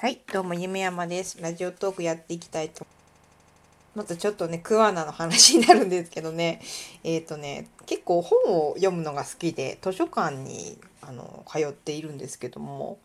はい、どうも、夢山です。ラジオトークやっていきたいと。またちょっとね、クワナの話になるんですけどね、えっ、とね、結構本を読むのが好きで、図書館にあの通っているんですけども、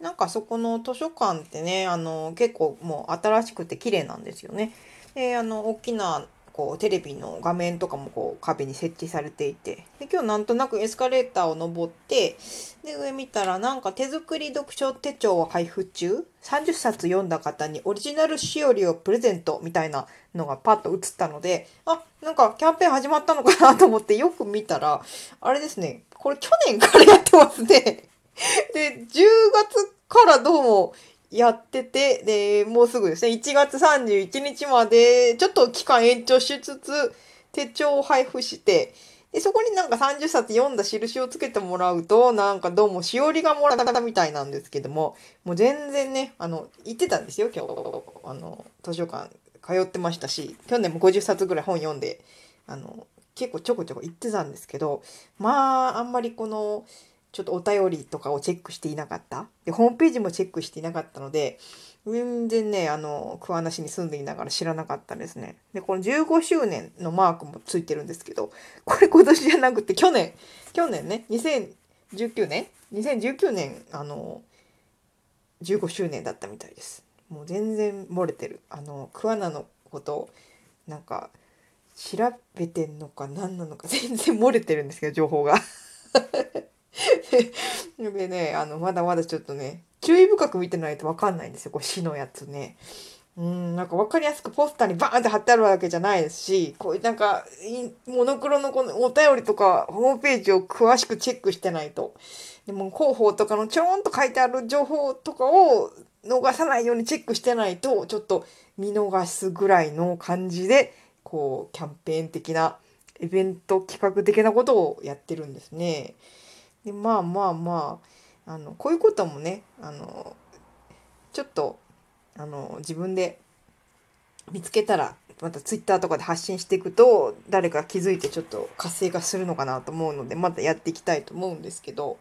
なんかそこの図書館ってね、あの結構もう新しくて綺麗なんですよね。で、あの大きなこうテレビの画面とかもこう壁に設置されていてで今日なんとなくエスカレーターを登ってで上見たらなんか手作り読書手帳を配布中30冊読んだ方にオリジナルしおりをプレゼントみたいなのがパッと映ったのであなんかキャンペーン始まったのかなと思ってよく見たらあれですねこれ去年からやってますね。で10月からどうもやってて、で、もうすぐですね、1月31日まで、ちょっと期間延長しつつ、手帳を配布して、で、そこになんか30冊読んだ印をつけてもらうと、なんかどうもしおりがもらったみたいなんですけども、もう全然ね、あの、行ってたんですよ、今日。あの、図書館通ってましたし、去年も50冊ぐらい本読んで、あの、結構ちょこちょこ行ってたんですけど、まあ、あんまりこの、ちょっとお便りとかをチェックしていなかった？で、ホームページもチェックしていなかったので、全然ね、あの、桑名市に住んでいながら知らなかったですね。で、この15周年のマークもついてるんですけど、これ今年じゃなくて去年、去年ね、2019年 ?2019 年、あの、15周年だったみたいです。もう全然漏れてる。あの、桑名のこと、なんか、調べてんのか何なのか全然漏れてるんですけど、情報が。でね、あの、まだまだちょっとね、注意深く見てないとわかんないんですよ、こう、市のやつね。うん、なんかわかりやすくポスターにバーンって貼ってあるわけじゃないですし、こういうなんか、モノクロのこのお便りとか、ホームページを詳しくチェックしてないと。でも、広報とかのちょんと書いてある情報とかを逃さないようにチェックしてないと、ちょっと見逃すぐらいの感じで、こう、キャンペーン的な、イベント企画的なことをやってるんですね。でまあまあまああのこういうこともねあのちょっとあの自分で見つけたらまたツイッターとかで発信していくと誰か気づいてちょっと活性化するのかなと思うのでまたやっていきたいと思うんですけど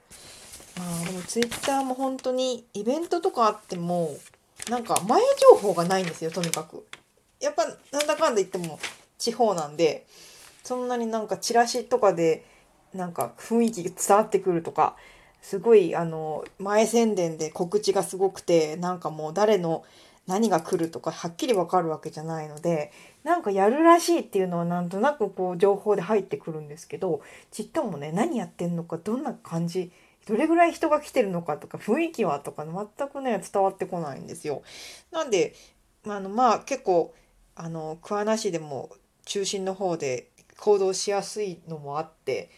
まあでもツイッターも本当にイベントとかあってもなんか前情報がないんですよとにかく。やっぱなんだかんだ言っても地方なんでそんなになんかチラシとかでなんか雰囲気伝わってくるとかすごいあの前宣伝で告知がすごくてなんかもう誰の何が来るとかはっきりわかるわけじゃないのでなんかやるらしいっていうのはなんとなくこう情報で入ってくるんですけどちっともね何やってんのかどんな感じどれぐらい人が来てるのかとか雰囲気はとか全くね伝わってこないんですよ。なんであのまあ結構あの桑名市でも中心の方で行動しやすいのもあって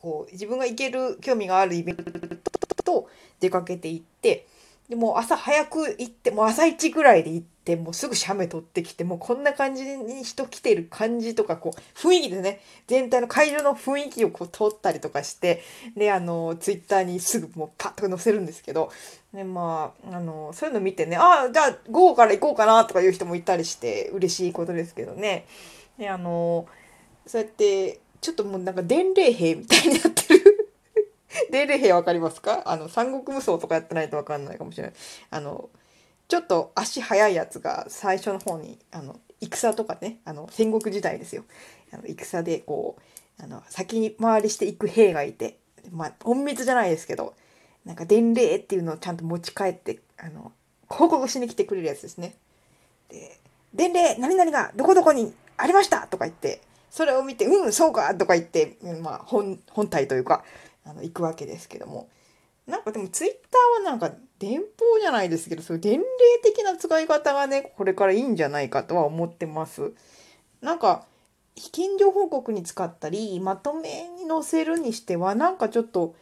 こう自分が行ける興味があるイベントと出かけて行ってでも朝早く行ってもう朝一ぐらいで行ってもうすぐ写メ撮ってきてもうこんな感じに人来てる感じとかこう雰囲気でね全体の会場の雰囲気をこう撮ったりとかしてであのツイッターにすぐもうパッと載せるんですけどでまああのそういうの見てねああじゃあ午後から行こうかなとかいう人もいたりして嬉しいことですけどね。であのそうやってちょっともうなんか伝令兵みたいになってる。伝令兵わかりますか？あの三国無双とかやってないとわかんないかもしれない。あのちょっと足速いやつが最初の方にあの戦とかねあの戦国時代ですよ。あの戦でこうあの先に回りしていく兵がいてまあ隠密じゃないですけどなんか伝令っていうのをちゃんと持ち帰ってあの報告しに来てくれるやつですね。で伝令何々がどこどこにありましたとか言ってそれを見て、うん、そうかとか言って、まあ、本、本体というか、あの、行くわけですけども。なんかでも、ツイッターはなんか、電報じゃないですけど、そういう伝令的な使い方がね、これからいいんじゃないかとは思ってます。なんか、非近所報告に使ったり、まとめに載せるにしては、なんかちょっと、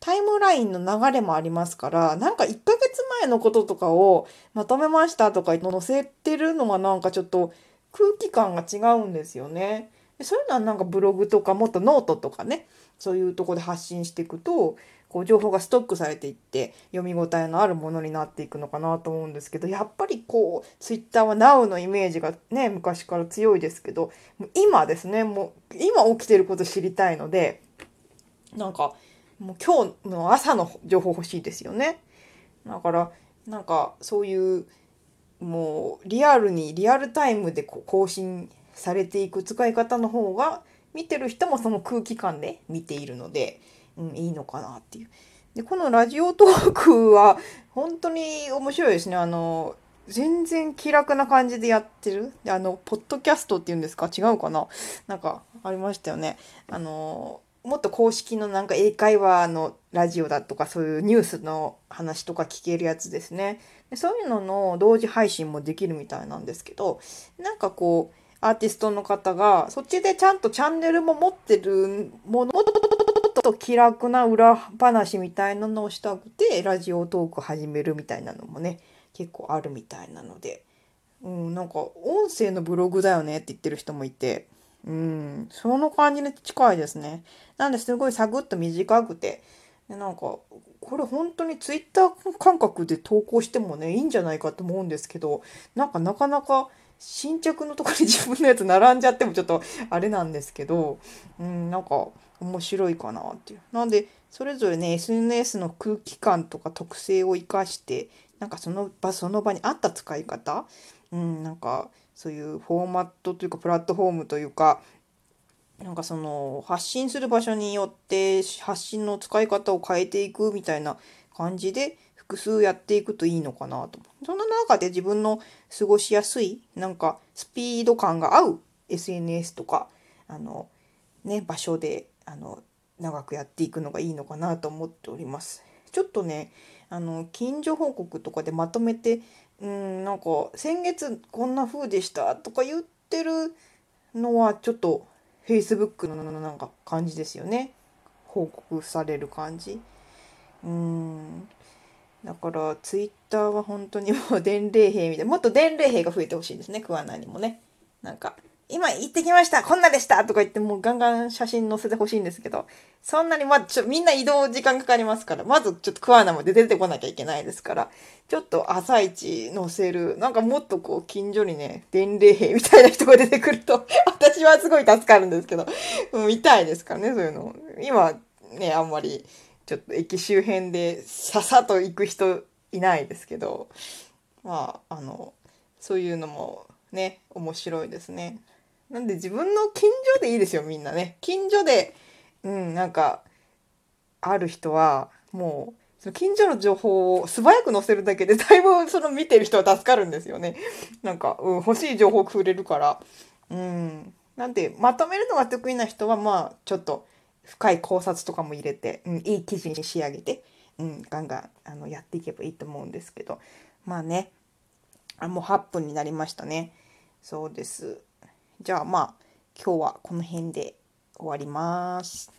タイムラインの流れもありますから、なんか1ヶ月前のこととかをまとめましたとか載せてるのはなんかちょっと空気感が違うんですよね。そういうのはなんかブログとかもっとノートとかねそういうとこで発信していくとこう情報がストックされていって読み応えのあるものになっていくのかなと思うんですけどやっぱりこうツイッターは Now のイメージがね昔から強いですけど今ですねもう今起きてること知りたいのでなんかもう今日の朝の情報欲しいですよね。だからなんかそういうもうリアルにリアルタイムでこう更新されていく使い方の方が見てる人もその空気感で見ているので、うん、いいのかなっていう。でこのラジオトークは本当に面白いですね。あの全然気楽な感じでやってる。であのポッドキャストっていうんですか？違うかな？なんかありましたよね。あのもっと公式のなんか英会話のラジオだとかそういうニュースの話とか聞けるやつですね。でそういうのの同時配信もできるみたいなんですけど、なんかこう、アーティストの方がそっちでちゃんとチャンネルも持ってるものと気楽な裏話みたいなのをしたくてラジオトーク始めるみたいなのもね結構あるみたいなので、うん、なんか音声のブログだよねって言ってる人もいて。うん、その感じに近いですね。なんですごいサクッと短くて、でなんか、これ本当にツイッター感覚で投稿してもね、いいんじゃないかと思うんですけど、なんかなかなか新着のところに自分のやつ並んじゃってもちょっとあれなんですけど、うん、なんか面白いかなっていう。なんで、それぞれね、SNS の空気感とか特性を生かして、なんかその場その場に合った使い方、うん、なんかそういうフォーマットというかプラットフォームというかなんかその発信する場所によって発信の使い方を変えていくみたいな感じで複数やっていくといいのかなと。その中で自分の過ごしやすいなんかスピード感が合う SNS とかあのね場所であの長くやっていくのがいいのかなと思っております。ちょっとねあの近所報告とかでまとめてうんなんか先月こんな風でしたとか言ってるのはちょっと Facebook のなんか感じですよね報告される感じうーんだから Twitter は本当にもう伝令兵みたいなもっと伝令兵が増えてほしいですね桑名にもねなんか今行ってきましたこんなでしたとか言ってもうガンガン写真載せてほしいんですけど、そんなにまちょ、みんな移動時間かかりますから、まずちょっと桑名まで出てこなきゃいけないですから、ちょっと朝一載せる、なんかもっとこう近所にね、伝令兵みたいな人が出てくると、私はすごい助かるんですけど、見たいですからね、そういうの。今ね、あんまりちょっと駅周辺でささと行く人いないですけど、まあ、あの、そういうのもね、面白いですね。なんで自分の近所でいいですよみんなね。近所でうんなんかある人はもうその近所の情報を素早く載せるだけでだいぶその見てる人は助かるんですよね。なんか、うん、欲しい情報くれるから。うん。なんでまとめるのが得意な人はまあちょっと深い考察とかも入れて、うん、いい記事に仕上げて、うん、ガンガンあのやっていけばいいと思うんですけど。まあねあもう8分になりましたね。そうです。じゃあまあ今日はこの辺で終わります。